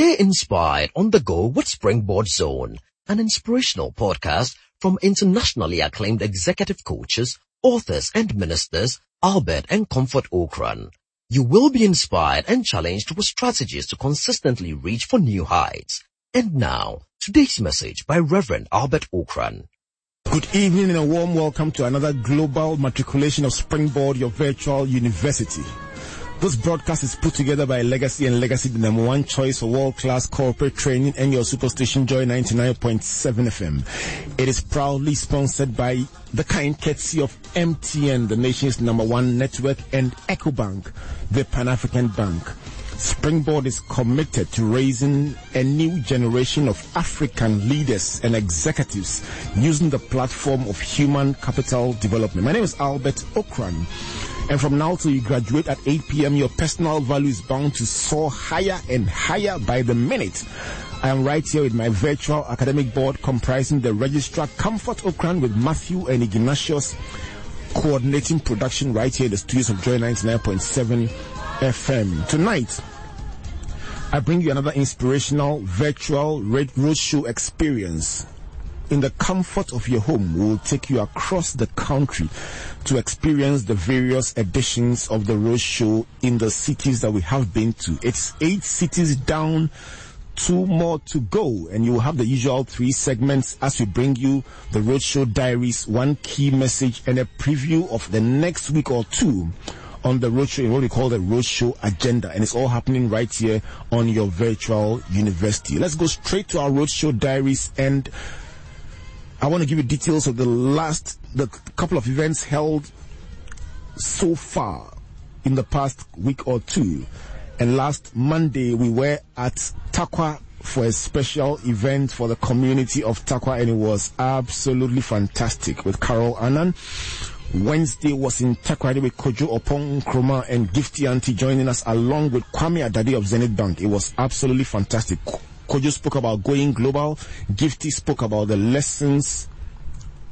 Stay inspired on the go with Springboard Zone, an inspirational podcast from internationally acclaimed executive coaches, authors and ministers Albert and Comfort Ocran. You will be inspired and challenged with strategies to consistently reach for new heights. And now, today's message by Reverend Albert Ocran. Good evening and a warm welcome to another global matriculation of Springboard, your virtual university. This broadcast is put together by Legacy and Legacy, the number one choice for world-class corporate training and your superstation Joy 99.7 FM. It is proudly sponsored by the kind courtesy of MTN, the nation's number one network, and EcoBank, the Pan-African Bank. Springboard is committed to raising a new generation of African leaders and executives using the platform of human capital development. My name is Albert Ocran. And from now till you graduate at 8 p.m., your personal value is bound to soar higher and higher by the minute. I am right here with my virtual academic board comprising the registrar Comfort Ocran with Matthew and Ignatius coordinating production right here in the studios of Joy 99.7 FM. Tonight, I bring you another inspirational virtual Red roadshow experience in the comfort of your home, we will take you across the country to experience the various editions of the roadshow in the cities that we have been to. It's eight cities down two more to go and you will have the usual three segments as we bring you the roadshow diaries, one key message and a preview of the next week or two on the roadshow what we call the roadshow agenda and it's all happening right here on your virtual university. Let's go straight to our roadshow diaries and I want to give you details of the last, the couple of events held so far in the past week or two. And last Monday we were at Tarkwa for a special event for the community of Tarkwa and it was absolutely fantastic with Carol Annan. Wednesday was in Takoradi with Kojo Oppong Nkrumah and Gifty Anti joining us along with Kwame Adadi of Zenith Bank. It was absolutely fantastic. Kojo spoke about going global. Gifty spoke about the lessons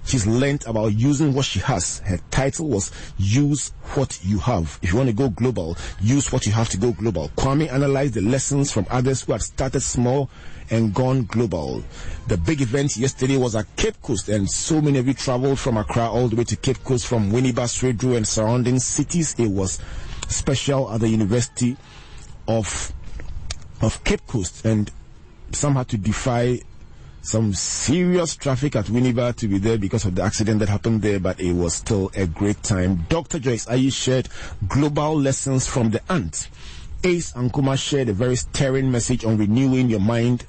she's learned about using what she has. Her title was Use What You Have. If you want to go global, use what you have to go global. Kwame analyzed the lessons from others who had started small and gone global. The big event yesterday was at Cape Coast and so many of you traveled from Accra all the way to Cape Coast from Winneba, Swedru and surrounding cities. It was special at the University of of Cape Coast and some had to defy some serious traffic at Winneba to be there because of the accident that happened there, but it was still a great time. Dr. Joyce Aryee shared global lessons from the ant. Ace Ankomah shared a very stirring message on renewing your mind.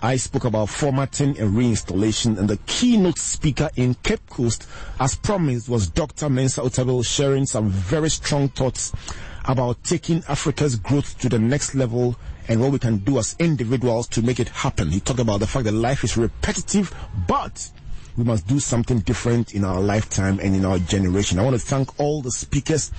I spoke about formatting and reinstallation and the keynote speaker in Cape Coast, as promised, was Dr. Mensa Otabil sharing some very strong thoughts about taking Africa's growth to the next level and what we can do as individuals to make it happen. He talked about the fact that life is repetitive, but we must do something different in our lifetime and in our generation. I want to thank all the speakers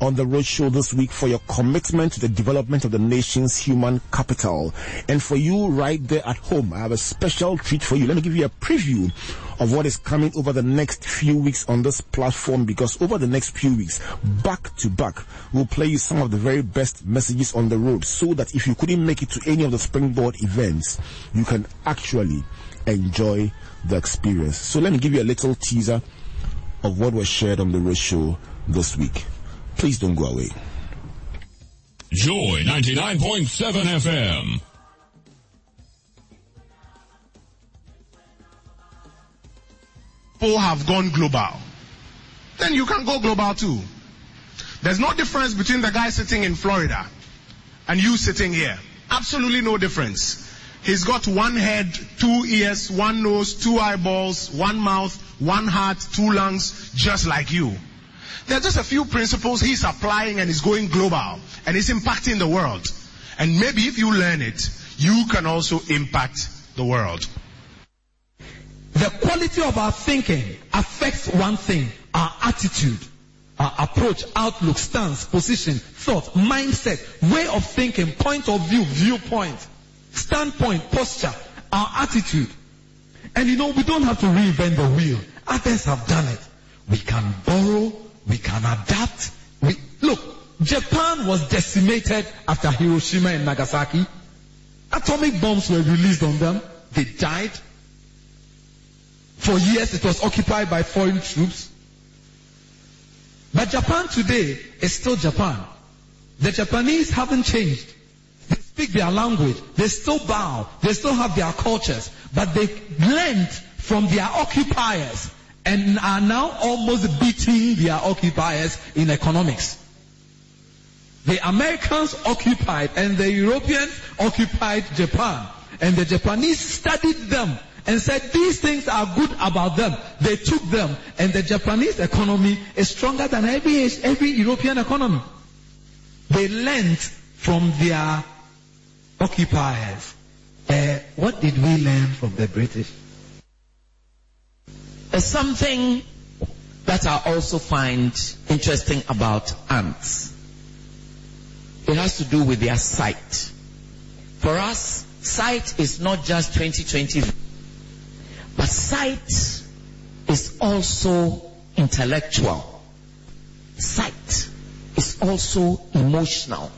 on the roadshow this week for your commitment to the development of the nation's human capital. And for you right there at home, I have a special treat for you. Let me give you a preview of what is coming over the next few weeks on this platform because over the next few weeks, back to back, we'll play you some of the very best messages on the road so that if you couldn't make it to any of the springboard events, you can actually enjoy the experience. So let me give you a little teaser of what was shared on the roadshow this week. Please don't go away. Joy 99.7 FM. People have gone global. Then you can go global too. There's no difference between the guy sitting in Florida and you sitting here. Absolutely no difference. He's got one head, two ears, one nose, two eyeballs, one mouth, one heart, two lungs, just like you. There are just a few principles he's applying and he's going global and he's impacting the world. And maybe if you learn it, you can also impact the world. The quality of our thinking affects one thing, our attitude, our approach, outlook, stance, position, thought, mindset, way of thinking, point of view, viewpoint, standpoint, posture, our attitude. And you know, we don't have to reinvent the wheel. Others have done it. We can borrow, we can adapt. We, look, Japan was decimated after Hiroshima and Nagasaki. atomic bombs were released on them, they died. For years it was occupied by foreign troops. But Japan today is still Japan. The Japanese haven't changed. Speak their language. They still bow. They still have their cultures. But they learned from their occupiers and are now almost beating their occupiers in economics. The Americans occupied and the Europeans occupied Japan. And the Japanese studied them and said these things are good about them. They took them and the Japanese economy is stronger than every, every European economy. They learned from their occupiers. Uh, what did we learn from the British? There's something that I also find interesting about ants. It has to do with their sight. For us, sight is not just 2020, but sight is also intellectual. Sight is also emotional.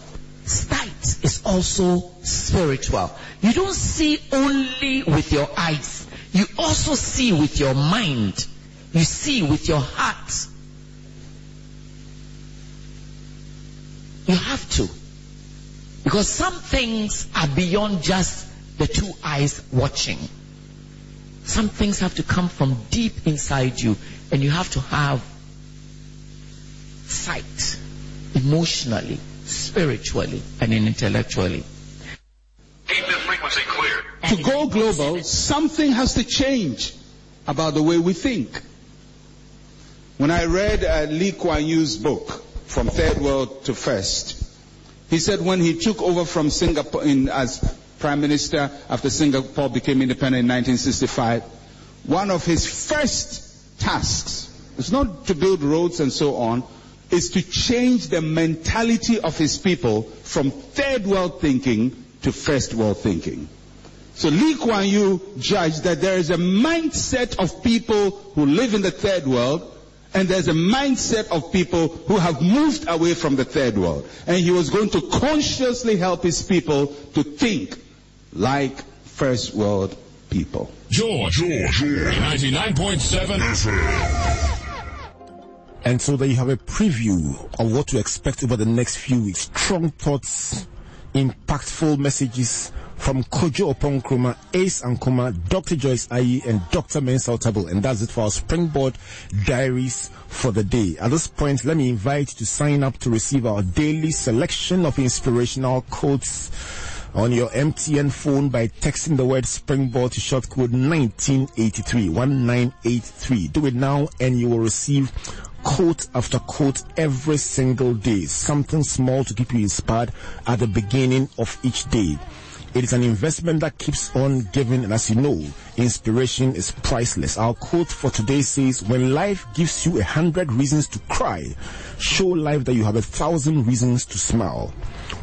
Sight is also spiritual. You don't see only with your eyes. You also see with your mind. You see with your heart. You have to. Because some things are beyond just the two eyes watching. Some things have to come from deep inside you, and you have to have sight emotionally, spiritually, and intellectually. Keep this frequency clear. To go global, something has to change about the way we think. When I read uh, Lee Kuan Yew's book, From Third World to First, he said when he took over from Singapore in, as Prime Minister after Singapore became independent in 1965, one of his first tasks is not to build roads and so on, is to change the mentality of his people from third world thinking to first world thinking. So Lee Kuan Yew judged that there is a mindset of people who live in the third world and there's a mindset of people who have moved away from the third world. And he was going to consciously help his people to think like first world people. George, George, George. 99.7 FM. And so there you have a preview of what to expect over the next few weeks. Strong thoughts, impactful messages from Kojo Oppong Nkrumah, Ace Ankomah, Dr. Joyce Aryee, and Dr. Mensa Otabil. And that's it for our Springboard Diaries for the day. At this point, let me invite you to sign up to receive our daily selection of inspirational quotes on your MTN phone by texting the word Springboard to short code 1983, 1983. Do it now and you will receive quote after quote every single day. Something small to keep you inspired at the beginning of each day. It is an investment that keeps on giving, and as you know, inspiration is priceless. Our quote for today says, When life gives you a hundred reasons to cry, show life that you have a thousand reasons to smile.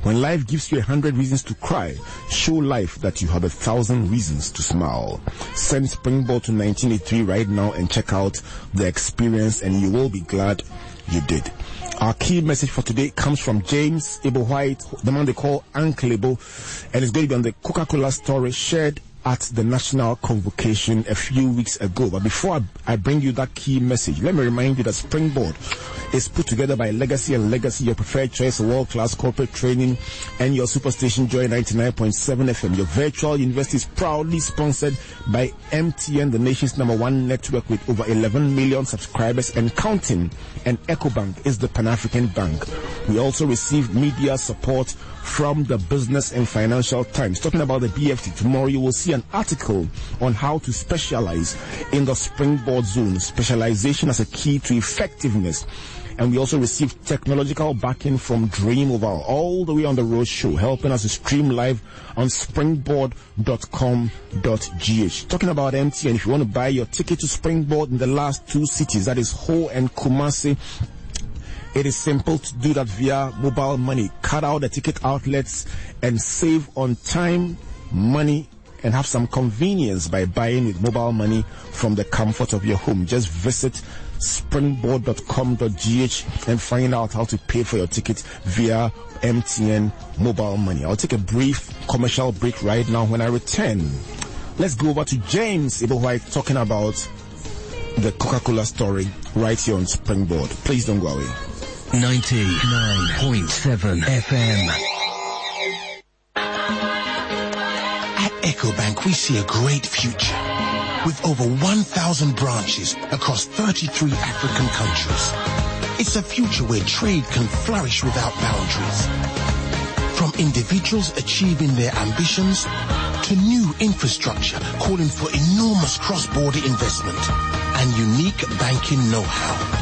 When life gives you a hundred reasons to cry, show life that you have a thousand reasons to smile. Send Springboard to 1983 right now and check out the experience, and you will be glad you did. Our key message for today comes from James Ebo Whyte, the man they call Uncle Ebo, and it's going to be on the Coca-Cola story shared at the national convocation a few weeks ago. But before I, I, bring you that key message, let me remind you that Springboard is put together by Legacy and Legacy, your preferred choice of world-class corporate training, and your superstation Joy 99.7 FM. Your virtual university is proudly sponsored by MTN, the nation's number one network with over 11 million subscribers and counting. And EcoBank is the Pan-African bank. We also receive media support from the Business and Financial Times. Talking about the BFT, tomorrow you will see an article on how to specialize in the springboard zone. Specialization as a key to effectiveness. And we also received technological backing from DreamOval all the way on the road show, helping us to stream live on springboard.com.gh. Talking about MTN, if you want to buy your ticket to Springboard in the last two cities, that is Ho and Kumasi, it is simple to do that via mobile money. Cut out the ticket outlets and save on time, money, and have some convenience by buying with mobile money from the comfort of your home. Just visit springboard.com.gh and find out how to pay for your ticket via MTN mobile money. I'll take a brief commercial break right now. When I return, let's go over to James Whyte talking about the Coca-Cola story right here on Springboard. Please don't go away. 99.7 FM. At EcoBank, we see a great future with over 1,000 branches across 33 African countries. It's a future where trade can flourish without boundaries. From individuals achieving their ambitions to new infrastructure calling for enormous cross-border investment and unique banking know-how.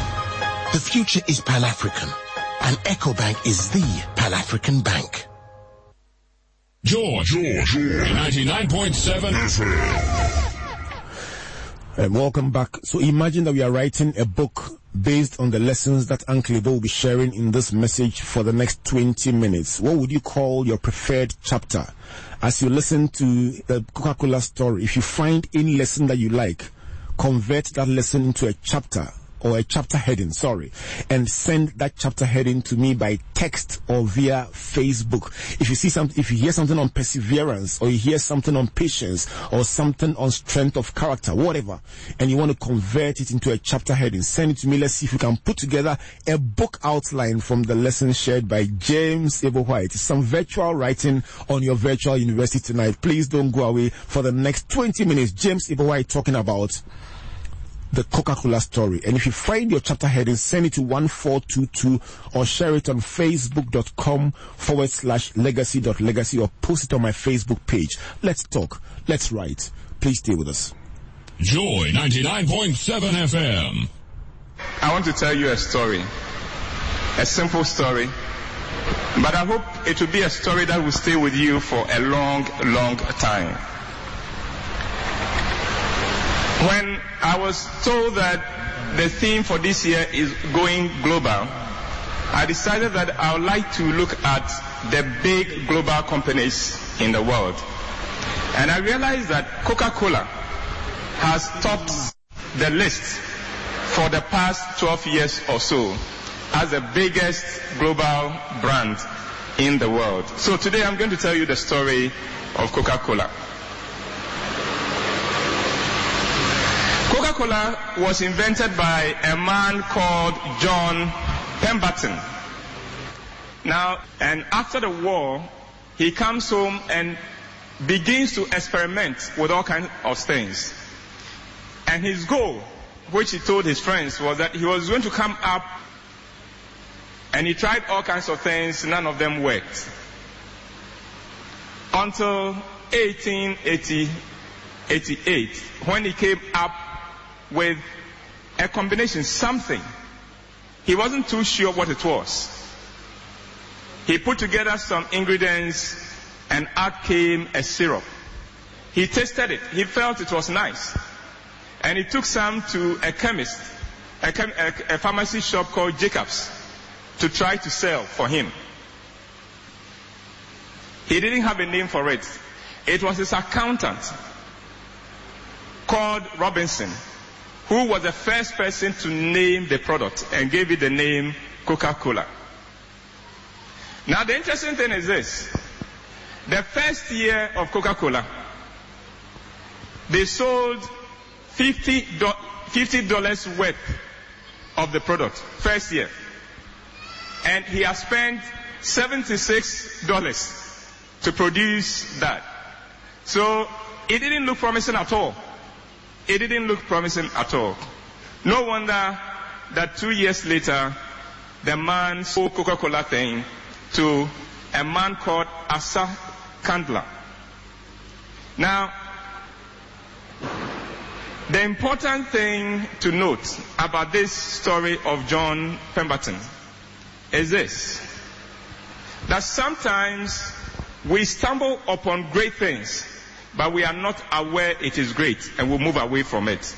The future is Pan-African and EcoBank is the Pan-African bank. George, George, George, 99.7 FM. And um, welcome back. So imagine that we are writing a book based on the lessons that Uncle Ebo will be sharing in this message for the next 20 minutes. What would you call your preferred chapter? As you listen to the Coca-Cola story, if you find any lesson that you like, convert that lesson into a chapter or a chapter heading, sorry, and send that chapter heading to me by text or via Facebook. If you see something, if you hear something on perseverance or you hear something on patience or something on strength of character, whatever, and you want to convert it into a chapter heading, send it to me. Let's see if we can put together a book outline from the lesson shared by James Ebo Whyte. Some virtual writing on your virtual university tonight. Please don't go away for the next 20 minutes. James Ebo Whyte talking about the Coca-Cola story. And if you find your chapter heading, send it to 1422 or share it on facebook.com forward slash legacy.legacy or post it on my Facebook page. Let's talk. Let's write. Please stay with us. Joy 99.7 FM. I want to tell you a story. A simple story. But I hope it will be a story that will stay with you for a long, long time. When I was told that the theme for this year is going global, I decided that I would like to look at the big global companies in the world. And I realized that Coca-Cola has topped the list for the past 12 years or so as the biggest global brand in the world. So today I'm going to tell you the story of Coca-Cola. Coca-Cola was invented by a man called John Pemberton. Now, and after the war, he comes home and begins to experiment with all kinds of things. And his goal, which he told his friends, was that he was going to come up and he tried all kinds of things, none of them worked. Until 1888, when he came up with a combination, something. He wasn't too sure what it was. He put together some ingredients and out came a syrup. He tasted it. He felt it was nice. And he took some to a chemist, a, chem- a, a pharmacy shop called Jacobs to try to sell for him. He didn't have a name for it. It was his accountant called Robinson who was the first person to name the product and gave it the name Coca-Cola. Now the interesting thing is this. The first year of Coca-Cola, they sold $50 worth of the product. First year. And he has spent $76 to produce that. So it didn't look promising at all. It didn't look promising at all. No wonder that two years later, the man sold Coca-Cola thing to a man called Asa Candler. Now, the important thing to note about this story of John Pemberton is this. That sometimes we stumble upon great things but we are not aware it is great and we move away from it.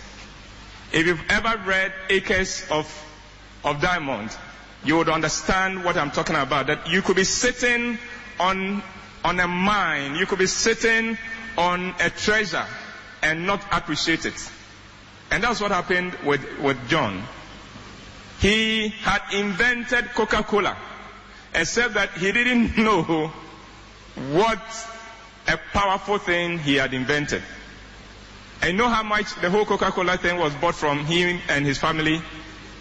If you've ever read Acres of, of Diamond, you would understand what I'm talking about. That you could be sitting on, on a mine, you could be sitting on a treasure and not appreciate it. And that's what happened with, with John. he had invented Coca-Cola, except that he didn't know what a powerful thing he had invented. And know how much the whole Coca-Cola thing was bought from him and his family?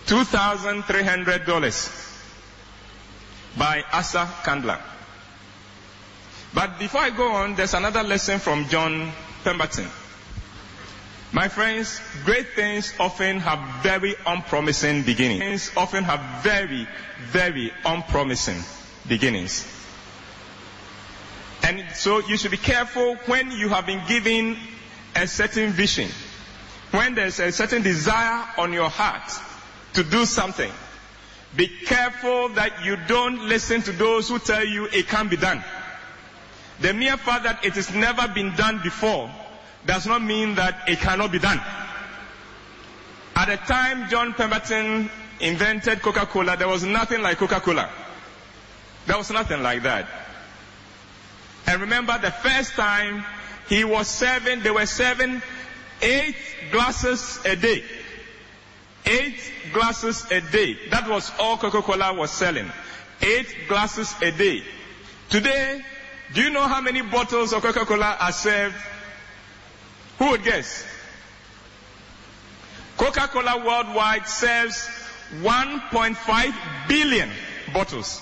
$2,300 by Asa Candler. But before I go on, there's another lesson from John Pemberton. My friends, great things often have very unpromising beginnings. Things often have very, very unpromising beginnings. And so you should be careful when you have been given a certain vision, when there's a certain desire on your heart to do something. Be careful that you don't listen to those who tell you it can't be done. The mere fact that it has never been done before does not mean that it cannot be done. At the time John Pemberton invented Coca-Cola, there was nothing like Coca-Cola. There was nothing like that. And remember the first time he was serving, they were serving eight glasses a day. Eight glasses a day. That was all Coca-Cola was selling. Eight glasses a day. Today, do you know how many bottles of Coca-Cola are served? Who would guess? Coca-Cola worldwide serves 1.5 billion bottles.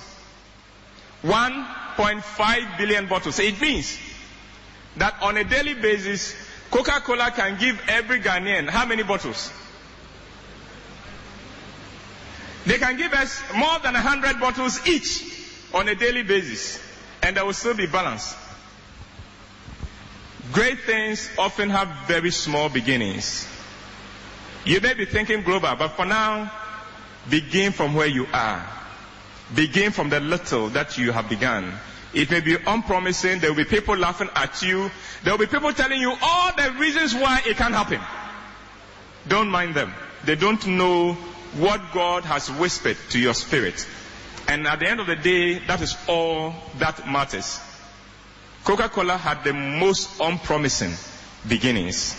1.5 billion bottles. It means that on a daily basis, Coca-Cola can give every Ghanaian how many bottles? They can give us more than 100 bottles each on a daily basis, and there will still be balance. Great things often have very small beginnings. You may be thinking global, but for now, begin from where you are. Begin from the little that you have begun. It may be unpromising. There will be people laughing at you. There will be people telling you all the reasons why it can't happen. Don't mind them. They don't know what God has whispered to your spirit. And at the end of the day, that is all that matters. Coca-Cola had the most unpromising beginnings.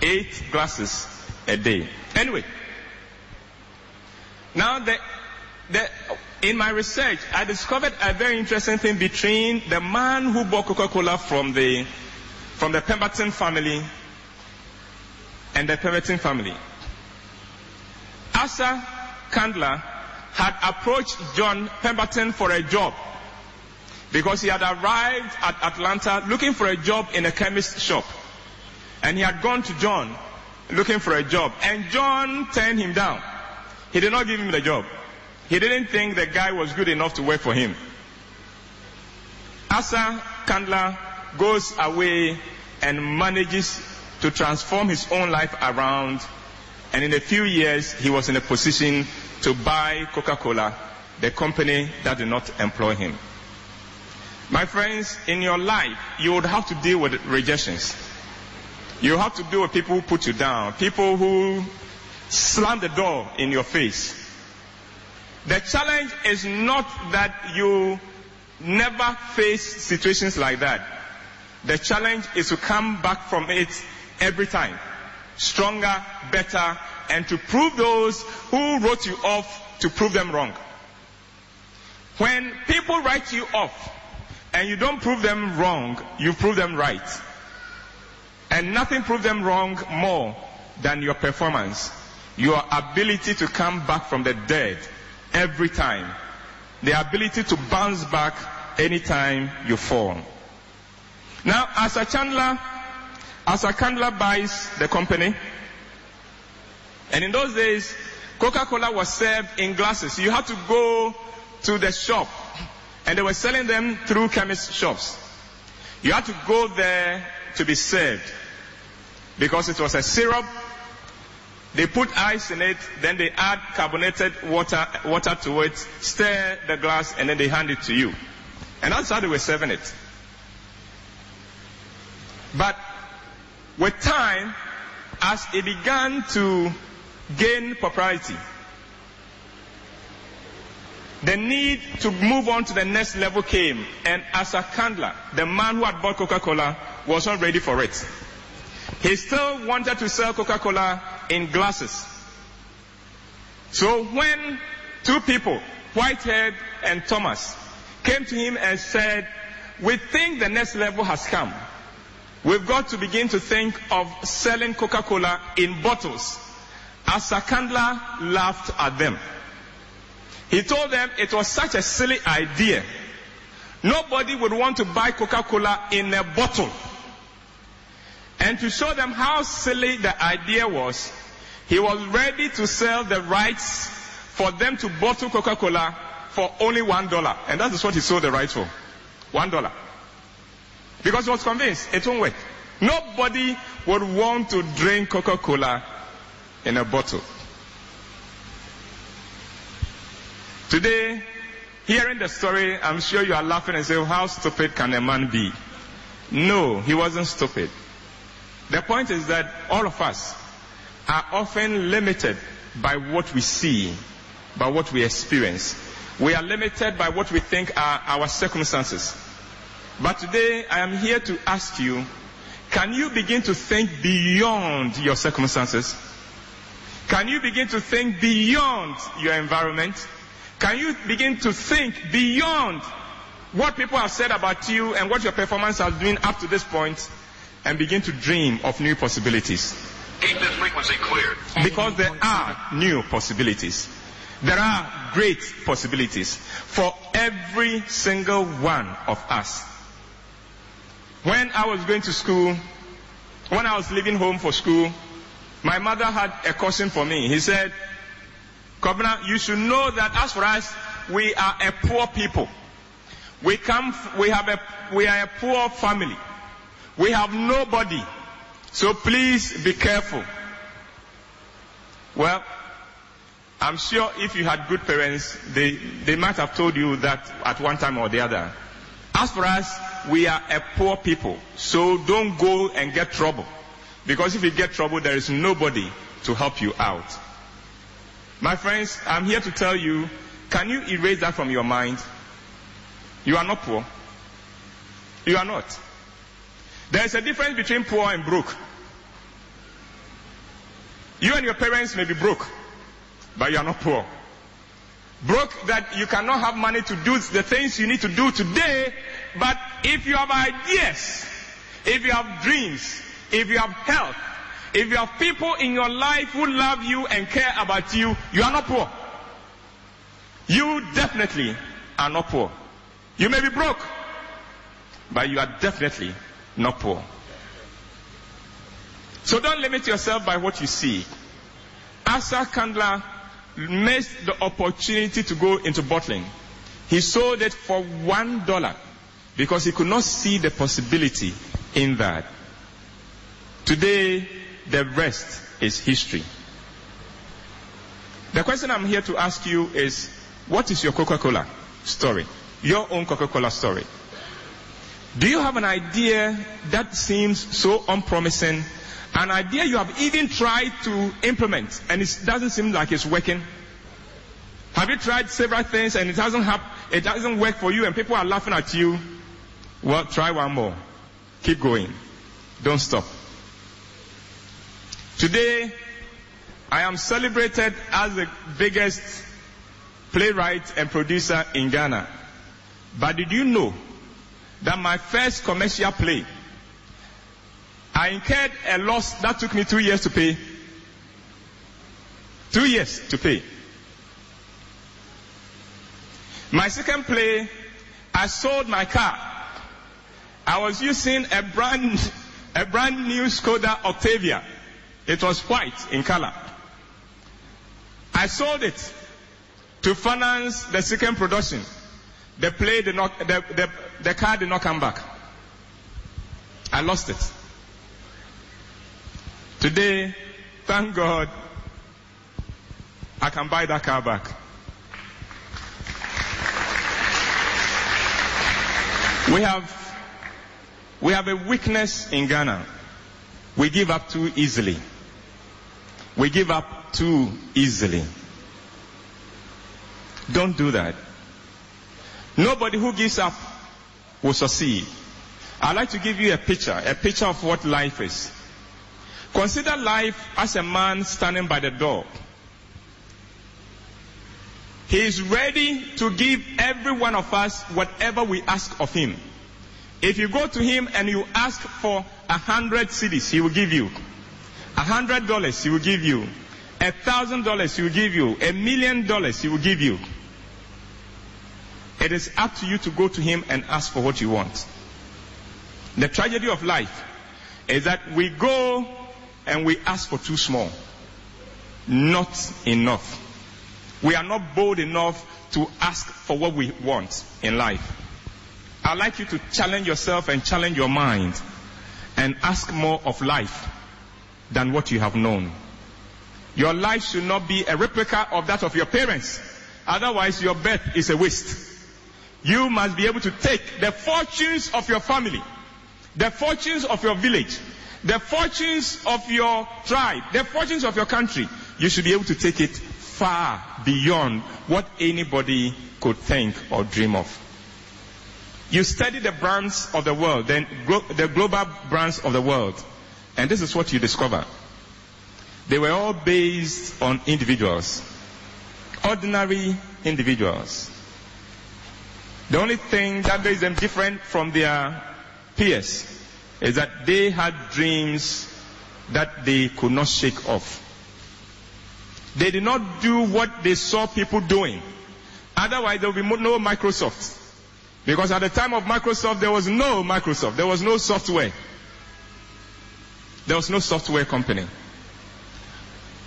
Eight glasses a day. Anyway, now the, the, in my research, I discovered a very interesting thing between the man who bought Coca-Cola from the, from the Pemberton family and the Pemberton family. Asa Candler had approached John Pemberton for a job because he had arrived at Atlanta looking for a job in a chemist shop. And he had gone to John looking for a job. And John turned him down. He did not give him the job. He didn't think the guy was good enough to work for him. Asa Candler goes away and manages to transform his own life around. And in a few years, he was in a position to buy Coca-Cola, the company that did not employ him. My friends, in your life, you would have to deal with rejections. You have to deal with people who put you down, people who slam the door in your face. The challenge is not that you never face situations like that. The challenge is to come back from it every time. Stronger, better, and to prove those who wrote you off to prove them wrong. When people write you off and you don't prove them wrong, you prove them right. And nothing proves them wrong more than your performance. Your ability to come back from the dead every time. The ability to bounce back anytime you fall. Now, as a chandler, as a Candler buys the company, and in those days, Coca-Cola was served in glasses. You had to go to the shop, and they were selling them through chemist shops. You had to go there to be served because it was a syrup they put ice in it, then they add carbonated water, water to it, stir the glass, and then they hand it to you. And that's how they were serving it. But with time, as it began to gain popularity, the need to move on to the next level came, and as a Candler, the man who had bought Coca-Cola, was not ready for it. He still wanted to sell Coca-Cola in glasses. So when two people, Whitehead and Thomas, came to him and said, we think the next level has come. We've got to begin to think of selling Coca-Cola in bottles. Asa laughed at them. He told them it was such a silly idea. Nobody would want to buy Coca-Cola in a bottle. And to show them how silly the idea was, he was ready to sell the rights for them to bottle Coca-Cola for only one dollar. And that is what he sold the rights for. One dollar. Because he was convinced it won't work. Nobody would want to drink Coca-Cola in a bottle. Today, hearing the story, I'm sure you are laughing and say, how stupid can a man be? No, he wasn't stupid. The point is that all of us are often limited by what we see, by what we experience. We are limited by what we think are our circumstances. But today I am here to ask you, can you begin to think beyond your circumstances? Can you begin to think beyond your environment? Can you begin to think beyond what people have said about you and what your performance has been up to this point and begin to dream of new possibilities? Keep this frequency clear. Because there are new possibilities. There are great possibilities for every single one of us. When I was going to school, when I was leaving home for school, my mother had a question for me. He said, Kobina, you should know that as for us, we are a poor people. We come, we have a, we are a poor family. We have nobody. So please be careful. Well, I'm sure if you had good parents, they, they might have told you that at one time or the other. As for us, we are a poor people. So don't go and get trouble. Because if you get trouble, there is nobody to help you out. My friends, I'm here to tell you, can you erase that from your mind? You are not poor. You are not. There is a difference between poor and broke. You and your parents may be broke, but you are not poor. Broke that you cannot have money to do the things you need to do today, but if you have ideas, if you have dreams, if you have health, if you have people in your life who love you and care about you, you are not poor. You definitely are not poor. You may be broke, but you are definitely not poor. So don't limit yourself by what you see. Asa Candler missed the opportunity to go into bottling. He sold it for one dollar because he could not see the possibility in that. Today, the rest is history. The question I'm here to ask you is, what is your Coca-Cola story? Your own Coca-Cola story. Do you have an idea that seems so unpromising? An idea you have even tried to implement and it doesn't seem like it's working? Have you tried several things and it doesn't it doesn't work for you and people are laughing at you? Well, try one more. Keep going. Don't stop. Today, I am celebrated as the biggest playwright and producer in Ghana. But did you know that my first commercial play, I incurred a loss that took me two years to pay? Two years to pay. My second play, I sold my car. I was using a brand, a brand new Skoda Octavia. It was white in color. I sold it to finance the second production. The play did not, the, the, the car did not come back. I lost it. Today, thank God, I can buy that car back. We have, we have a weakness in Ghana. We give up too easily. We give up too easily. Don't do that. Nobody who gives up will succeed. I'd like to give you a picture, a picture of what life is. Consider life as a man standing by the door. He is ready to give every one of us whatever we ask of Him. If you go to Him and you ask for a hundred cedis, He will give you. A hundred dollars, He will give you. A thousand dollars, He will give you. A million dollars, He will give you. It is up to you to go to Him and ask for what you want. The tragedy of life is that we go and we ask for too small. Not enough. We are not bold enough to ask for what we want in life. I'd like you to challenge yourself and challenge your mind and ask more of life than what you have known. Your life should not be a replica of that of your parents. Otherwise, your birth is a waste. You must be able to take the fortunes of your family, the fortunes of your village, the fortunes of your tribe, the fortunes of your country. You should be able to take it far beyond what anybody could think or dream of. You study the brands of the world, then the global brands of the world, and this is what you discover. They were all based on individuals, ordinary individuals. The only thing that makes them different from their peers is that they had dreams that they could not shake off. They did not do what they saw people doing. Otherwise, there would be no Microsoft. Because at the time of Microsoft, there was no Microsoft. There was no software. There was no software company.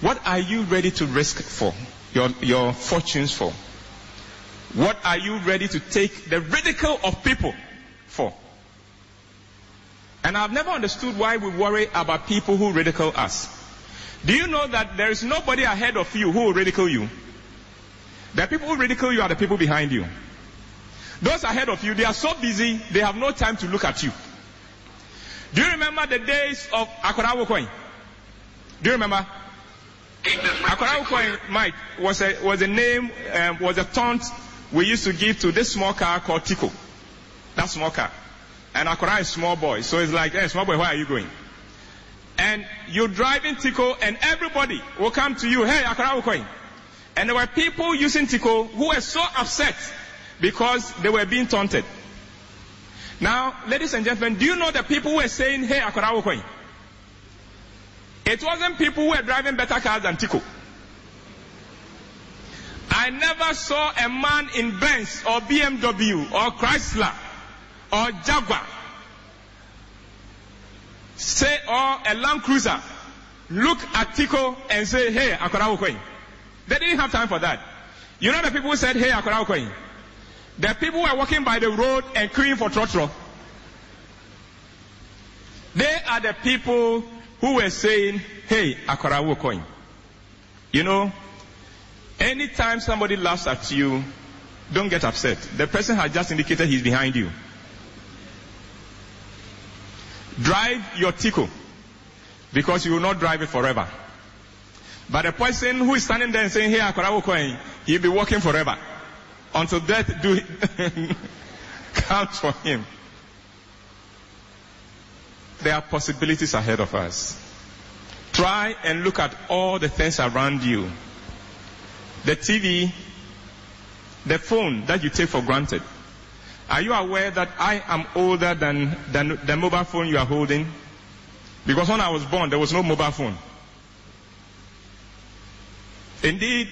What are you ready to risk for? Your, your fortunes for? What are you ready to take the ridicule of people for? And I've never understood why we worry about people who ridicule us. Do you know that there is nobody ahead of you who will ridicule you? The people who ridicule you are the people behind you. Those ahead of you, they are so busy, they have no time to look at you. Do you remember the days of Akorawo coin? Do you remember? Akorawo coin, Mike, was a, was a name, um, was a taunt we used to give to this small car called Tico. That small car. And Akora is small boy. So it's like, hey, small boy, where are you going? And you're driving Tico and everybody will come to you, hey, Akora Ukoin. And there were people using Tico who were so upset because they were being taunted. Now, ladies and gentlemen, do you know the people who were saying, hey, Akora Ukoin? It wasn't people who were driving better cars than Tico. I never saw a man in Benz or BMW or Chrysler or Jaguar say or a Land Cruiser look at Tico and say, hey, Akorawo Coin. They didn't have time for that. You know the people who said, hey, Akorawo Coin? The people were walking by the road and queuing for trotro. They are the people who were saying, hey, Akorawo Coin. You know, anytime somebody laughs at you, don't get upset. The person has just indicated he's behind you. Drive your Tico because you will not drive it forever. But the person who is standing there and saying, Hey, Akwarawo Coin, he'll be walking forever until death do count for him. There are possibilities ahead of us. Try and look at all the things around you. The TV, the phone that you take for granted. Are you aware that I am older than, than the mobile phone you are holding? Because when I was born, there was no mobile phone. Indeed,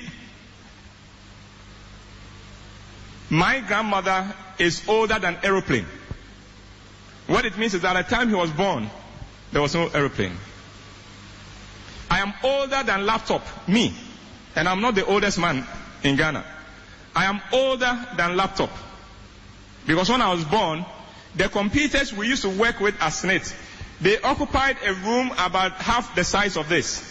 my grandmother is older than aeroplane. What it means is that at the time he was born, there was no aeroplane. I am older than laptop, me, and I'm not the oldest man in Ghana. I am older than laptop. Because when I was born, the computers we used to work with at SSNIT, they occupied a room about half the size of this.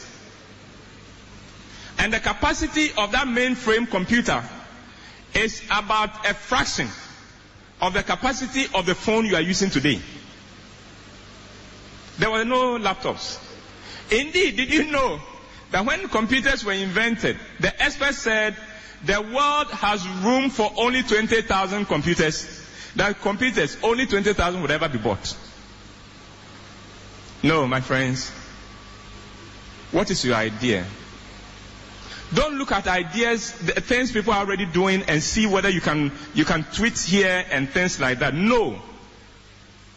And the capacity of that mainframe computer is about a fraction of the capacity of the phone you are using today. There were no laptops. Indeed, did you know that when computers were invented, the experts said the world has room for only 20,000 computers that computers, only 20,000 would ever be bought. No, my friends. What is your idea? Don't look at ideas, things people are already doing and see whether you can, you can tweet here and things like that. No.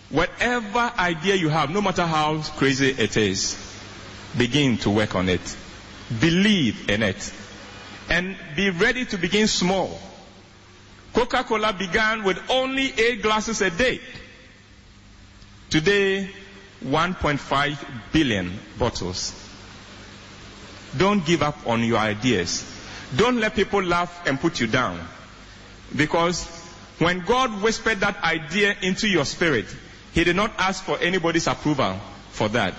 Whatever idea you have, no matter how crazy it is, begin to work on it. Believe in it. And be ready to begin small. Coca-Cola began with only eight glasses a day. Today, 1.5 billion bottles. Don't give up on your ideas. Don't let people laugh and put you down. Because when God whispered that idea into your spirit, He did not ask for anybody's approval for that.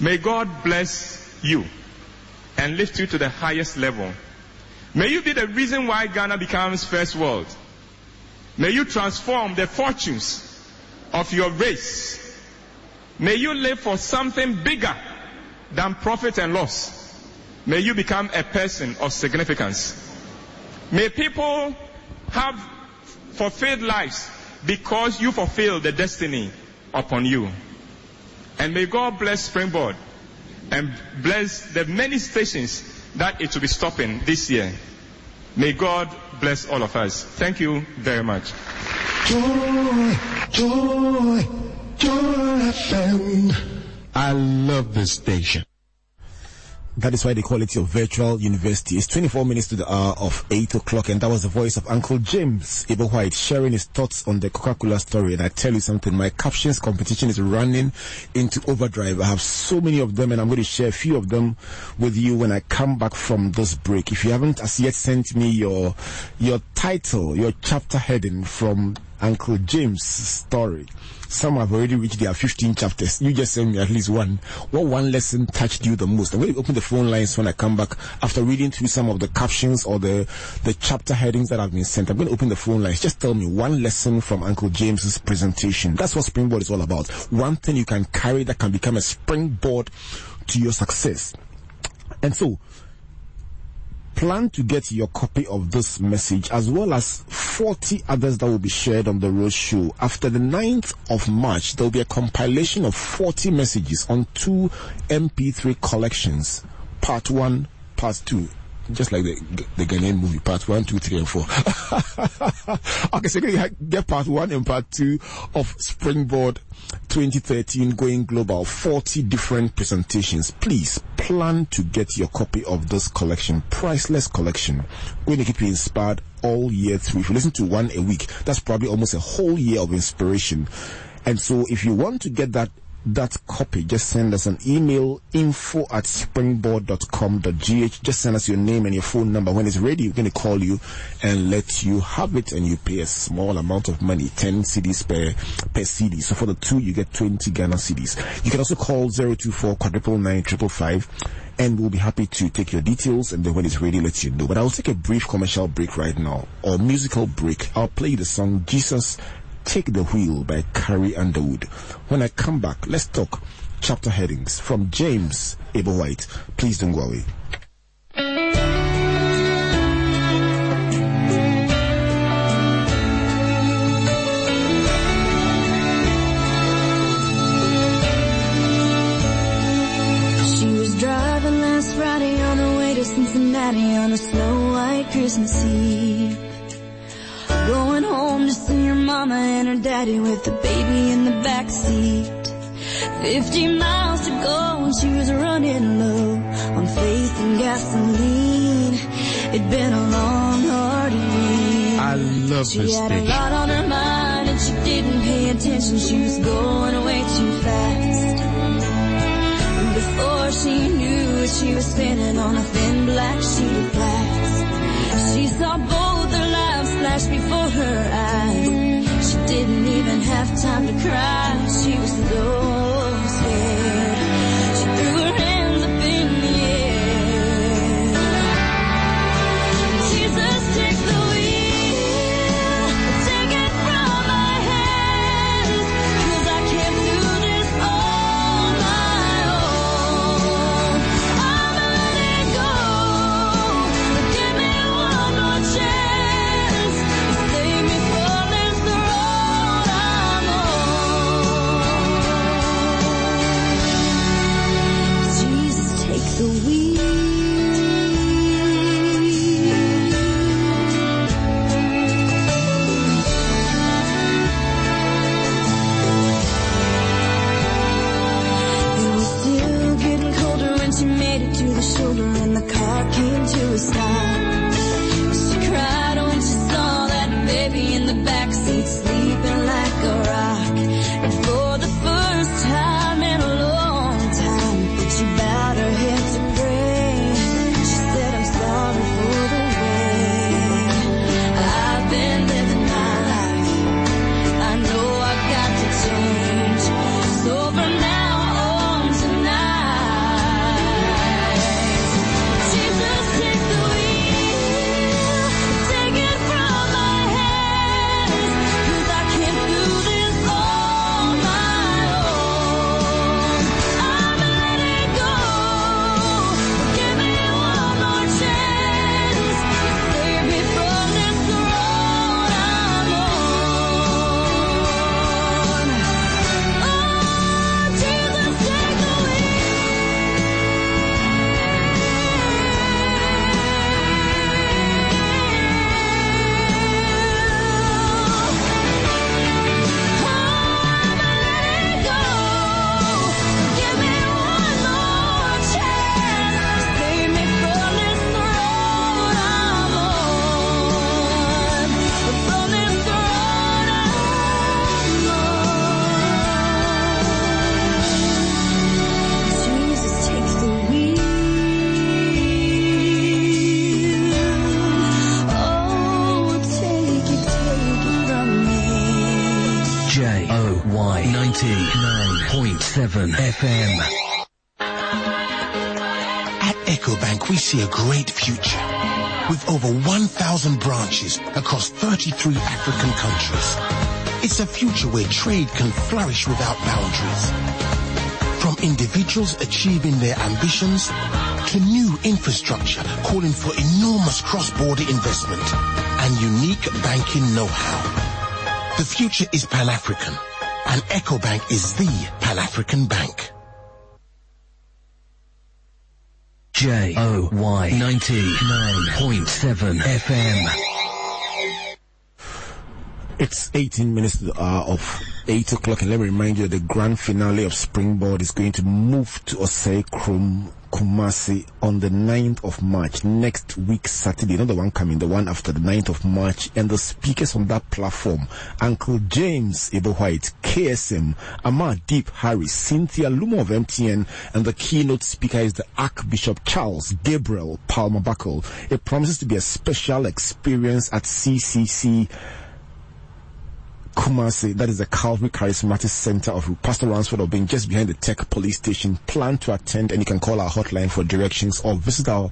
May God bless you and lift you to the highest level. May you be the reason why Ghana becomes first world. May you transform the fortunes of your race. May you live for something bigger than profit and loss. May you become a person of significance. May people have fulfilled lives because you fulfill the destiny upon you. And may God bless Springboard and bless the many stations that it will be stopping this year. May God bless all of us. Thank you very much. Joy, joy, joy FM. I love this station. That is why they call it your virtual university. It's 24 minutes to the hour of 8 o'clock, and that was the voice of Uncle James Ebo Whyte sharing his thoughts on the Coca-Cola story. And I tell you something, my captions competition is running into overdrive. I have so many of them, and I'm going to share a few of them with you when I come back from this break. If you haven't as yet sent me your your title, your chapter heading from Uncle James' story. Some have already reached their 15 chapters. You just send me at least one. What one lesson touched you the most? I'm going to open the phone lines when I come back after reading through some of the captions or the, the chapter headings that have been sent. I'm going to open the phone lines. Just tell me one lesson from Uncle James's presentation. That's what Springboard is all about. One thing you can carry that can become a springboard to your success. And so, plan to get your copy of this message as well as 40 others that will be shared on the road show. After the 9th of March, there will be a compilation of 40 messages on two MP3 collections. Part 1, Part 2 just like the the Ghanaian movie, part one, two, three, and four. okay, so you get part one and part two of Springboard 2013 going global. 40 different presentations. Please plan to get your copy of this collection, priceless collection. Going to keep you inspired all year through. If you listen to one a week, that's probably almost a whole year of inspiration. And so if you want to get that that copy, just send us an email info at springboard.com.gh. Just send us your name and your phone number. When it's ready, we're going to call you and let you have it and you pay a small amount of money, 10 CDs per, per CD. So for the two, you get 20 Ghana CDs. You can also call 024 quadruple nine triple five and we'll be happy to take your details and then when it's ready, let you know. But I'll take a brief commercial break right now or musical break. I'll play the song Jesus Take the Wheel by Carrie Underwood. When I come back, let's talk chapter headings from James Ebo Whyte. Please don't go away. She was driving last Friday on her way to Cincinnati on a snow white Christmas Eve. Going home to see her mama and her daddy with the baby in the back seat. Fifty miles to go and she was running low on faith and gasoline. It'd been a long, hard week. I love She this had a lot on her mind and she didn't pay attention. She was going way too fast. And before she knew it, she was spinning on a thin black sheet of glass. She saw both flash before her eyes. Branches across 33 African countries. It's a future where trade can flourish without boundaries. From individuals achieving their ambitions to new infrastructure calling for enormous cross-border investment and unique banking know-how. The future is Pan-African and EcoBank is the Pan-African bank. J O Y 99.7 FM. It's 18 minutes to the hour of 8 o'clock and let me remind you the grand finale of Springboard is going to move to Osei Krum Kumasi on the 9th of March, next week Saturday, not the one coming, the one after the 9th of March. And the speakers on that platform, Uncle James Ebo Whyte, KSM, Amar Deep Hari, Cynthia Lumor of MTN, and the keynote speaker is the Archbishop Charles Gabriel Palmer Buckle. It promises to be a special experience at CCC Kumasi, that is the Calvary Charismatic Center of Pastor Ransford Obeng just behind the Tech Police Station. Plan to attend and you can call our hotline for directions or visit our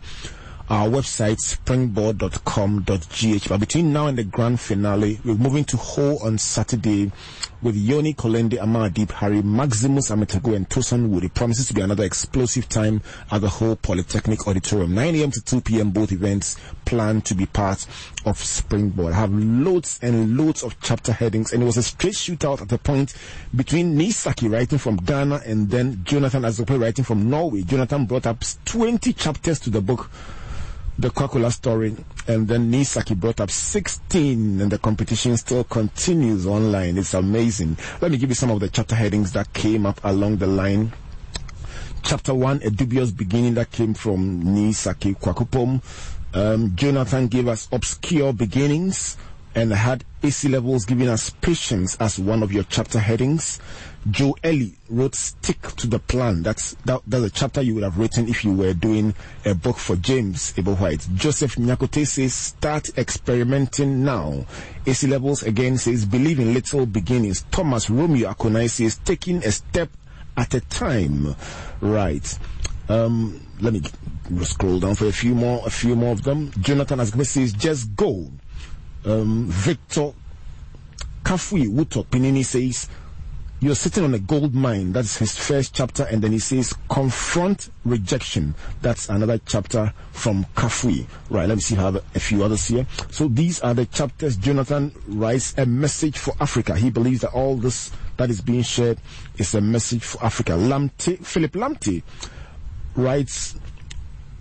our website springboard.com.gh. But between now and the grand finale, we're moving to Ho on Saturday with Yonny Kulendi, Amar Deep Hari, Maximus Ametorgoh, and Tosan Wood. It promises to be another explosive time at the Ho Polytechnic Auditorium. 9 a.m. to 2 p.m. Both events planned to be part of Springboard. I have loads and loads of chapter headings, and it was a straight shootout at the point between Nisaki writing from Ghana and then Jonathan Azope writing from Norway. Jonathan brought up 20 chapters to the book the Coca-Cola story, and then Nisaki brought up 16, and the competition still continues online. It's amazing. Let me give you some of the chapter headings that came up along the line. Chapter 1, a dubious beginning that came from Nisaki Kwakupom. Um, Jonathan gave us obscure beginnings and had AC levels giving us patience as one of your chapter headings. Joe Ellie wrote stick to the plan. That's, that, that's a chapter you would have written if you were doing a book for James Ebo Whyte. Joseph Nyakote says start experimenting now. AC levels again says believe in little beginnings. Thomas Romeo Akonai says taking a step at a time. Right. Um, let me scroll down for a few more, a few more of them. Jonathan Asgame says just go. Um, Victor Kafui Wuto Pinini says you're sitting on a gold mine. That's his first chapter. And then he says, confront rejection. That's another chapter from Kafui. Right. Let me see how the, a few others here. So these are the chapters. Jonathan writes a message for Africa. He believes that all this that is being shared is a message for Africa. Lamte, Philip Lamte writes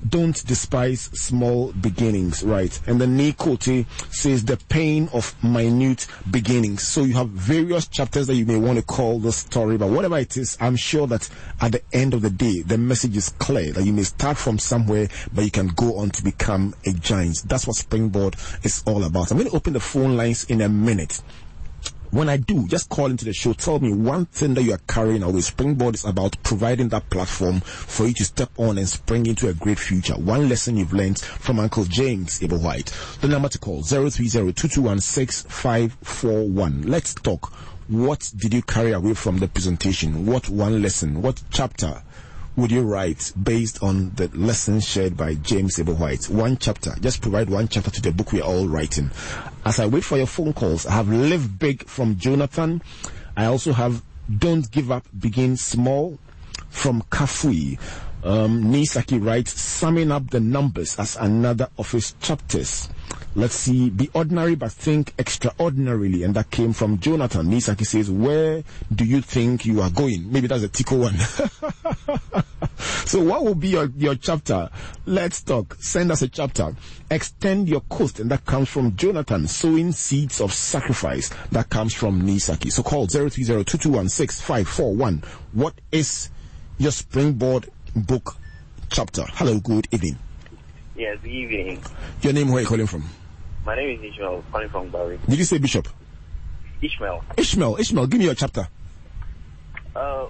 don't despise small beginnings, right? And then Nikote says the pain of minute beginnings. So you have various chapters that you may want to call the story, but whatever it is, I'm sure that at the end of the day, the message is clear that you may start from somewhere, but you can go on to become a giant. That's what Springboard is all about. I'm going to open the phone lines in a minute. When I do, just call into the show. Tell me one thing that you are carrying away. Springboard is about providing that platform for you to step on and spring into a great future. One lesson you've learned from Uncle James Ebo Whyte. The number to call 030-2216-541. Let's talk. What did you carry away from the presentation? What one lesson? What chapter? Would you write based on the lessons shared by James Ebo Whyte? One chapter. Just provide one chapter to the book we're all writing. As I wait for your phone calls, I have Live Big from Jonathan. I also have Don't Give Up, Begin Small from Kafui. Um, Nisaki writes, summing up the numbers as another of his chapters. Let's see, be ordinary but think extraordinarily. And that came from Jonathan. Nisaki says, where do you think you are going? Maybe that's a Tico one. so what will be your, your chapter? Let's talk. Send us a chapter. Extend your coast. And that comes from Jonathan. Sowing seeds of sacrifice. That comes from Nisaki. So call 030 What is your springboard book chapter? Hello, good evening. Yes, good evening. Your name, where are you calling from? My name is Ishmael, calling from Barry. Did you say Bishop? Ishmael. Ishmael, Ishmael, give me your chapter. Uh,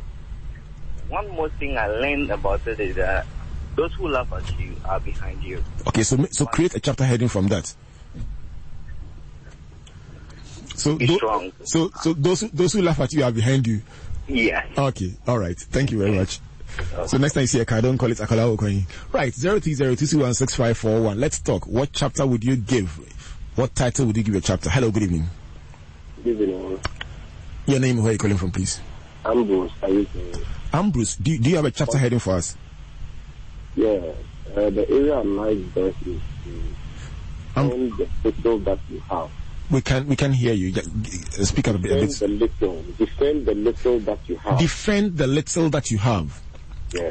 one more thing I learned about it is that those who laugh at you are behind you. Okay, so so create a chapter heading from that. So Be strong. so so those who- those who laugh at you are behind you. Yes. Okay, all right. Thank you very much. So next time you see a car, don't call it Akala Okoye. Right, zero three zero two two one six five four one. Let's talk. What chapter would you give? What title would you give your chapter? Hello, good evening. Good evening. Your name, where are you calling from, please? Ambrose, are you saying? Ambrose, do, do you have a chapter heading for us? Yeah, uh, the area I like best is Um, the little that you have. We can we can hear you. Just Speak up a bit. Defend the little. Defend the little that you have. Defend the little that you have.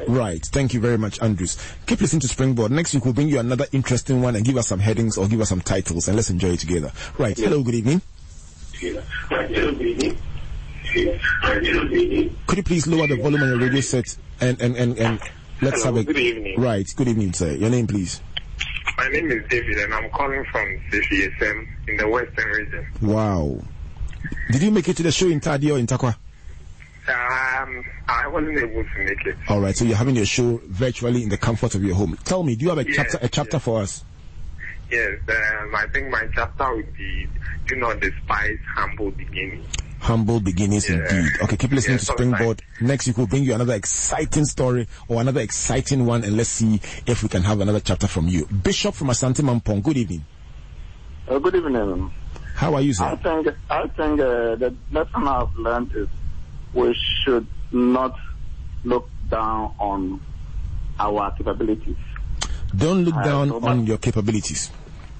Right. Thank you very much, Andrews. Keep listening to Springboard. Next week we'll bring you another interesting one and give us some headings or give us some titles and let's enjoy it together. Right. Hello. Good evening. Could you please lower the volume on your radio set and and and, and let's Hello, have a good evening. Right. Good evening, sir. Your name, please. My name is David and I'm calling from CCSM in the Western region. Wow. Did you make it to the show in Tadi or in Tarkwa? Um, I wasn't able to make it. All right. So you're having your show virtually in the comfort of your home. Tell me, do you have a Yes, chapter a chapter for us? Yes, um, I think my chapter would be Do Not Despise Humble Beginnings. Humble beginnings indeed. Okay, keep listening Yeah, to so Springboard. Next week we'll bring you another exciting story or another exciting one and let's see if we can have another chapter from you. Bishop from Asante Mampong, good evening. Uh, good evening. How are you, sir? I think I think uh, the lesson I've learned is we should not look down on our capabilities. Don't look I down so on your capabilities.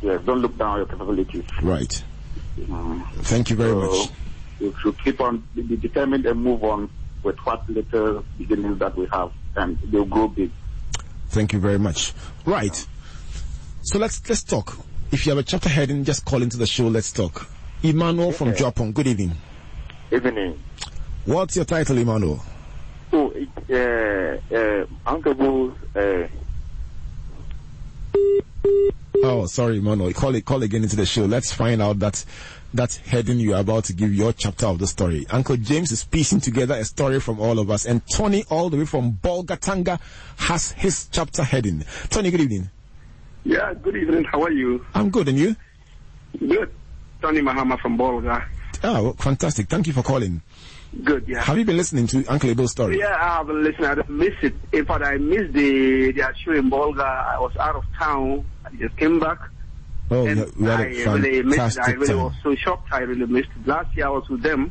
Yes, don't look down on your capabilities. Right. Mm. Thank you very So, much. We should keep on, be be determined and move on with what little beginnings that we have, and they'll grow big. Thank you very much. Right. So let's let's talk. If you have a chapter heading, just call into the show. Let's talk. Emmanuel from Okay. Japan. Good evening. Evening. What's your title, Emmanuel? Oh, it, uh, uh, Uncle Boo's, uh, Oh, sorry, Emmanuel. Call it. Call again into the show. Let's find out that that heading you are about to give your chapter of the story. Uncle James is piecing together a story from all of us, and Tony, all the way from Bolgatanga, has his chapter heading. Tony, good evening. Yeah, good evening. How are you? I'm good, and you? Good. Tony Mahama from Bolga. Oh, fantastic. Thank you for calling. Good, yeah. Have you been listening to Uncle Ebo's story? Yeah, I have been listening. I just missed it. In fact, I missed the the show in Bolga. I was out of town. I just came back. Oh, and we had- we had I a really missed it. I really time. was so shocked. I really missed it. Last year I was with them.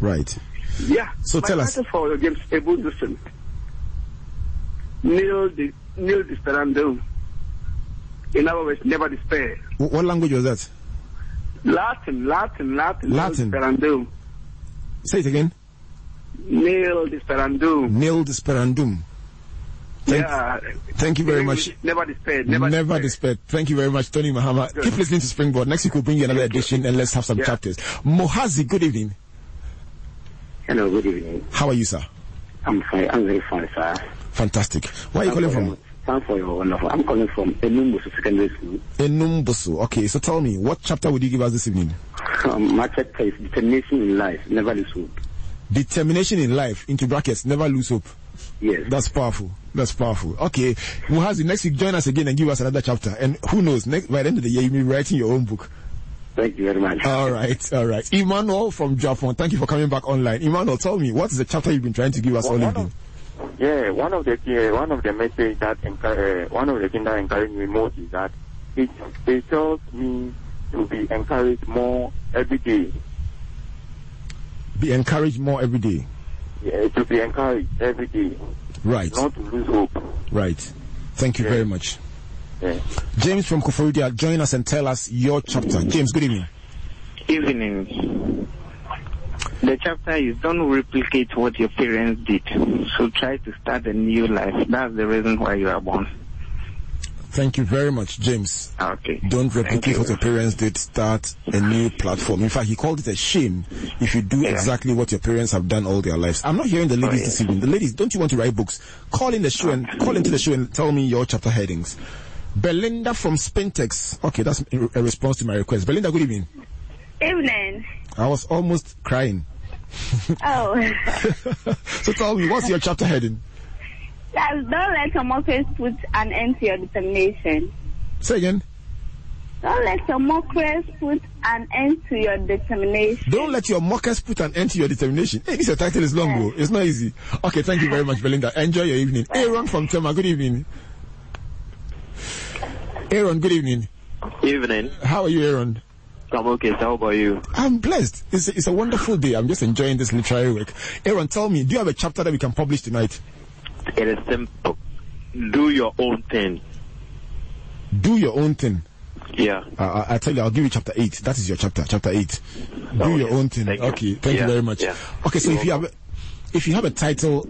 Right. Yeah. So My tell us. for James Ebo listen. Kneel the kneel desperando. In other words, never despair. What language was that? Latin, Latin, Latin. Latin. Desperando. Say it again. Kneel desperando. Nil desperandum. Thank, yeah. thank you very much. Never despair. Never, Never despair. Thank you very much, Tony Mahama. Keep listening to Springboard. Next week we'll bring you another edition and let's have some Yeah. chapters. Mohazi, good evening. Hello, good evening. How are you, sir? I'm fine. I'm very fine, sir. Fantastic. Where are you calling from? Thanks for your wonderful. I'm calling from Enumbusu Secondary School. Enumbusu. Okay, so tell me, what chapter would you give us this evening? Um, my chapter is determination in life, never lose hope. Determination in life, into brackets, never lose hope. Yes. That's powerful. That's powerful. Okay, Muhazi, next week join us again and give us another chapter. And who knows, next, by the end of the year, you'll be writing your own book. Thank you very much. All right, all right. Emmanuel from Jafon, thank you for coming back online. Emmanuel, tell me, what is the chapter you've been trying to give us all One evening? Yeah, one of the uh, one of the message that encourage, uh, one of the things that encourage me most is that it it tells me to be encouraged more every day. Be encouraged more every day. Yeah, to be encouraged every day, Right, not to lose hope. right. Thank you very much. Yeah. James from Koforidua, join us and tell us your chapter. James, good evening. Evening. The chapter is don't replicate what your parents did. So try to start a new life. That's the reason why you are born. Thank you very much, James. Okay. Don't replicate what your parents did. Start a new platform. In fact, he called it a shame if you do exactly what your parents have done all their lives. I'm not hearing the ladies oh, this evening. The ladies, don't you want to write books? Call in the show and call into the show and tell me your chapter headings. Belinda from Spintex. Okay, that's a a response to my request. Belinda, good evening. Evening. I was almost crying. Oh, So tell me, what's your chapter heading? That's, don't let your mockers put an end to your determination. Say again. Don't let your mockers put an end to your determination. Don't let your mockers put an end to your determination. Hey, this your title is long, bro. It's not easy. Okay, thank you very much, Belinda. Enjoy your evening. Aaron from Tema, good evening. Aaron, good evening. Evening. How are you, Aaron? I'm okay. So how about you? I'm blessed. It's a, it's a wonderful day. I'm just enjoying this literary work. Aaron, tell me, do you have a chapter that we can publish tonight? It is simple. Do your own thing. Do your own thing. Yeah. Uh, I, I tell you, I'll give you chapter 8. That is your chapter, chapter 8. Do your own thing. Okay, thank you very much. yeah. Okay, so if you have, if you have a title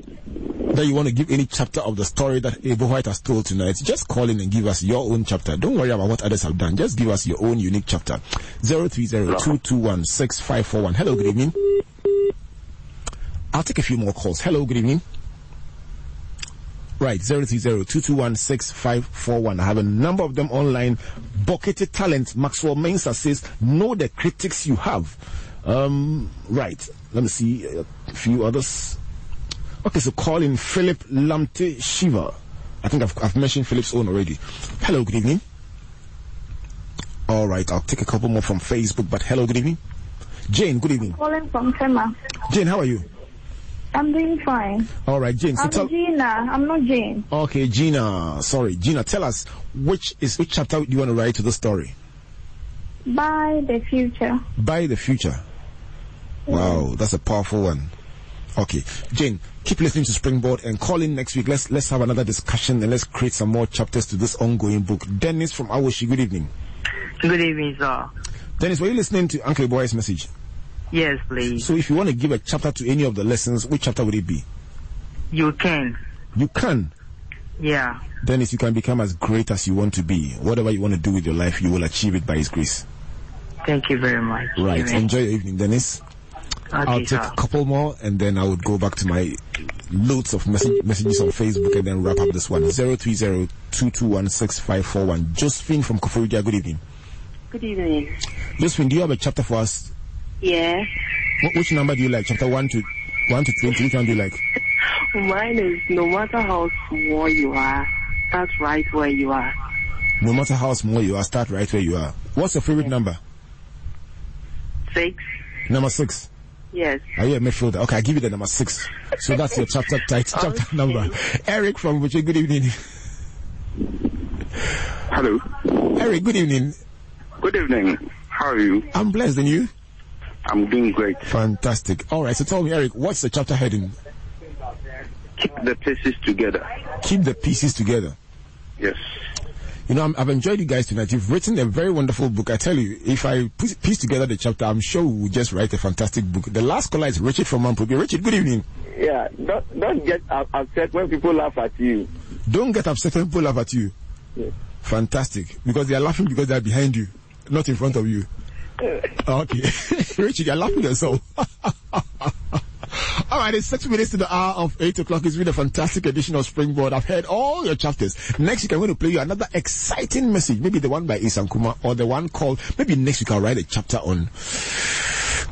that you want to give any chapter of the story that Ebo Whyte has told tonight, just call in and give us your own chapter. Don't worry about what others have done. Just give us your own unique chapter. 030-221-6541. Hello, good evening. I'll take a few more calls. Hello, good evening. Right, 030-221-6541. I have a number of them online. Bucketed Talent, Maxwell Mensa says, know the critics you have. Um, right, let me see a few others. Okay, so call in Philip Lamte Shiva. I think I've, I've mentioned Philip's own already. Hello, good evening. All right, I'll take a couple more from Facebook, but hello, good evening. Jane, good evening. Calling from Tema. Jane, how are you? I'm doing fine. All right, Jane. So I'm tell. Gina. I'm not Jane. Okay, Gina. Sorry, Gina. Tell us which is which chapter you want to write to the story? By the future. By the future. Wow, that's a powerful one. Okay, Jane, keep listening to Springboard and call in next week. Let's let's have another discussion and let's create some more chapters to this ongoing book. Dennis from Awoshie, good evening. Good evening, sir. Dennis, were you listening to Uncle Boy's message? Yes, please. So if you want to give a chapter to any of the lessons, which chapter would it be? You can. You can. Yeah. Dennis, you can become as great as you want to be. Whatever you want to do with your life, you will achieve it by His grace. Thank you very much. Right. Amen. Enjoy your evening, Dennis. Okay, I'll take sir. a couple more and then I would go back to my loads of message, messages on Facebook and then wrap up this one. 030-221-6541. Josephine from Koforidua, good evening. Good evening. Josephine, do you have a chapter for us? Yeah. Wh- which number do you like? Chapter 1 to 1 to 20? Which one do you like? Mine is no matter how small you are, start right where you are. No matter how small you are, start right where you are. What's your favorite number? Six. Number 6. Yes. Are you a midfielder? Okay, I'll give you the number 6. So that's your chapter title, chapter number. Eric from Buche, good evening. Hello. Eric, good evening. Good evening. How are you? I'm blessed, and you? I'm doing great. Fantastic. All right, so tell me, Eric, what's the chapter heading? Keep the pieces together. Keep the pieces together. Yes. You know, I'm, I've enjoyed you guys tonight. You've written a very wonderful book. I tell you, if I piece, together the chapter, I'm sure we will just write a fantastic book. The last caller is Richard from Mamprobi. Richard, good evening. Yeah, don't, don't get upset when people laugh at you. Don't get upset when people laugh at you. Yes. Fantastic. Because they are laughing because they are behind you, not in front of you. Okay. Richard, you're laughing yourself. All right, it's six minutes to the hour of eight o'clock. It's been a fantastic edition of Springboard. I've heard all your chapters. Next week, I'm going to play you another exciting message. Maybe the one by Isan Kuma or the one called, maybe next week I'll write a chapter on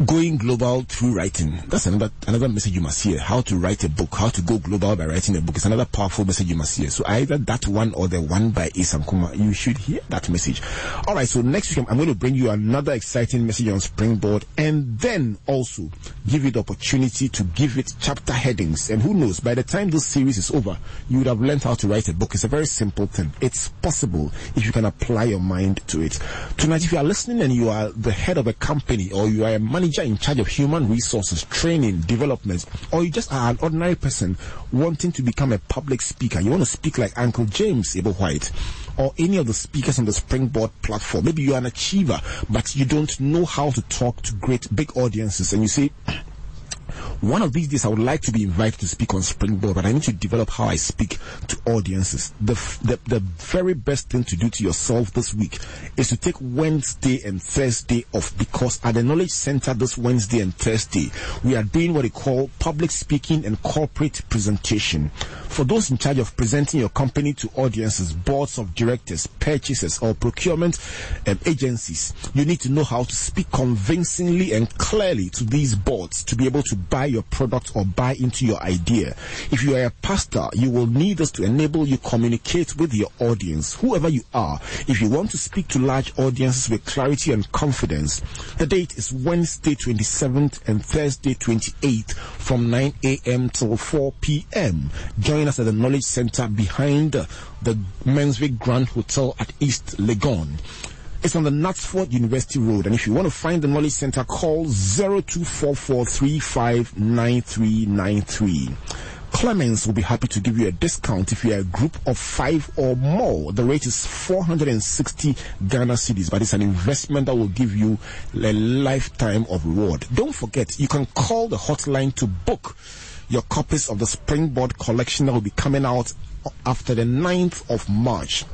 going global through writing. That's another another message you must hear. How to write a book, how to go global by writing a book. It's another powerful message you must hear. So either that one or the one by Isam Kuma, you should hear that message. All right. So next week I'm going to bring you another exciting message on Springboard, and then also give you the opportunity to give it chapter headings. And who knows, by the time this series is over, you would have learned how to write a book. It's a very simple thing. It's possible if you can apply your mind to it. Tonight, if you are listening and you are the head of a company or you are a manager in charge of human resources, training, development, or you just are an ordinary person wanting to become a public speaker, you want to speak like Uncle James Ebo Whyte or any of the speakers on the Springboard platform. Maybe you're an achiever, but you don't know how to talk to great big audiences and you say, one of these days I would like to be invited to speak on Springboard, but I need to develop how I speak to audiences. The, the, the very best thing to do to yourself this week is to take Wednesday and Thursday off because at the Knowledge Center this Wednesday and Thursday, we are doing what we call public speaking and corporate presentation. For those in charge of presenting your company to audiences, boards of directors, purchasers, or procurement um, agencies, you need to know how to speak convincingly and clearly to these boards to be able to buy your product or buy into your idea. If you are a pastor, you will need us to enable you communicate with your audience, whoever you are. If you want to speak to large audiences with clarity and confidence, the date is Wednesday 27th and Thursday 28th from 9 a.m. till 4 p.m. Join us at the Knowledge Center behind the Mensvic Grand Hotel at East Legon. It's on the Knutsford University Road. And if you want to find the Knowledge Center, call 0244359393. Clemens will be happy to give you a discount if you are a group of five or more. The rate is 460 Ghana cedis, but it's an investment that will give you a lifetime of reward. Don't forget, you can call the hotline to book your copies of the Springboard collection that will be coming out after the 9th of March.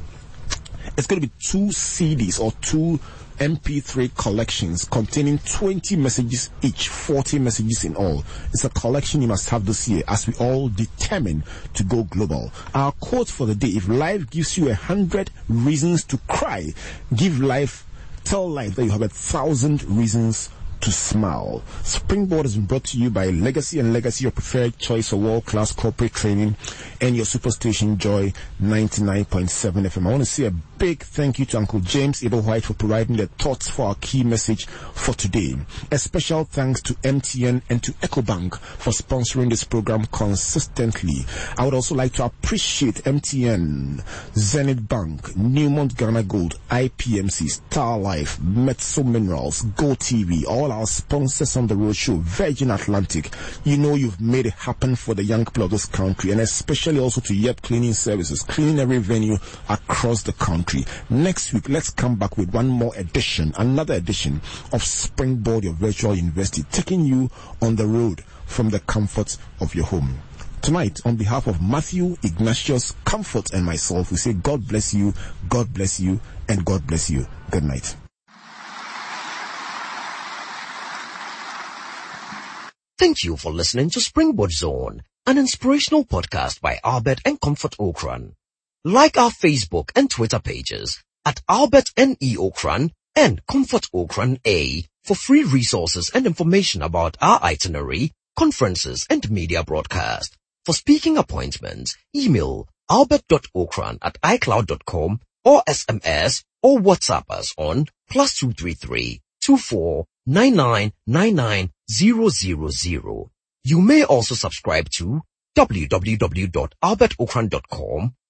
It's going to be two CDs or two MP3 collections containing 20 messages each, 40 messages in all. It's a collection you must have this year as we all determine to go global. Our quote for the day, if life gives you a hundred reasons to cry, give life, tell life that you have a thousand reasons to smile. Springboard has been brought to you by Legacy and Legacy, your preferred choice for world-class corporate training and your superstation Joy 99.7 FM. I want to say a big thank you to Uncle James Ebo Whyte for providing the thoughts for our key message for today. A special thanks to MTN and to EcoBank for sponsoring this program consistently. I would also like to appreciate MTN, Zenith Bank, Newmont Ghana Gold, IPMC, Star Life, Metso Minerals, Go TV, all our sponsors on the roadshow, Virgin Atlantic. You know you've made it happen for the young people of this country and especially also to Yep Cleaning Services, cleaning every venue across the country. Next week, let's come back with one more edition, another edition of Springboard Your Virtual University, taking you on the road from the comfort of your home. Tonight, on behalf of Matthew, Ignatius, Comfort, and myself, we say God bless you, God bless you, and God bless you. Good night. Thank you for listening to Springboard Zone, an inspirational podcast by Albert and Comfort Ocran. Like our Facebook and Twitter pages at Albert N.E. Ocran and Comfort Ocran A for free resources and information about our itinerary, conferences, and media broadcast. For speaking appointments, email albert.ocran at icloud.com or SMS or WhatsApp us on plus 233 24 000. You may also subscribe to www.albertocran.com,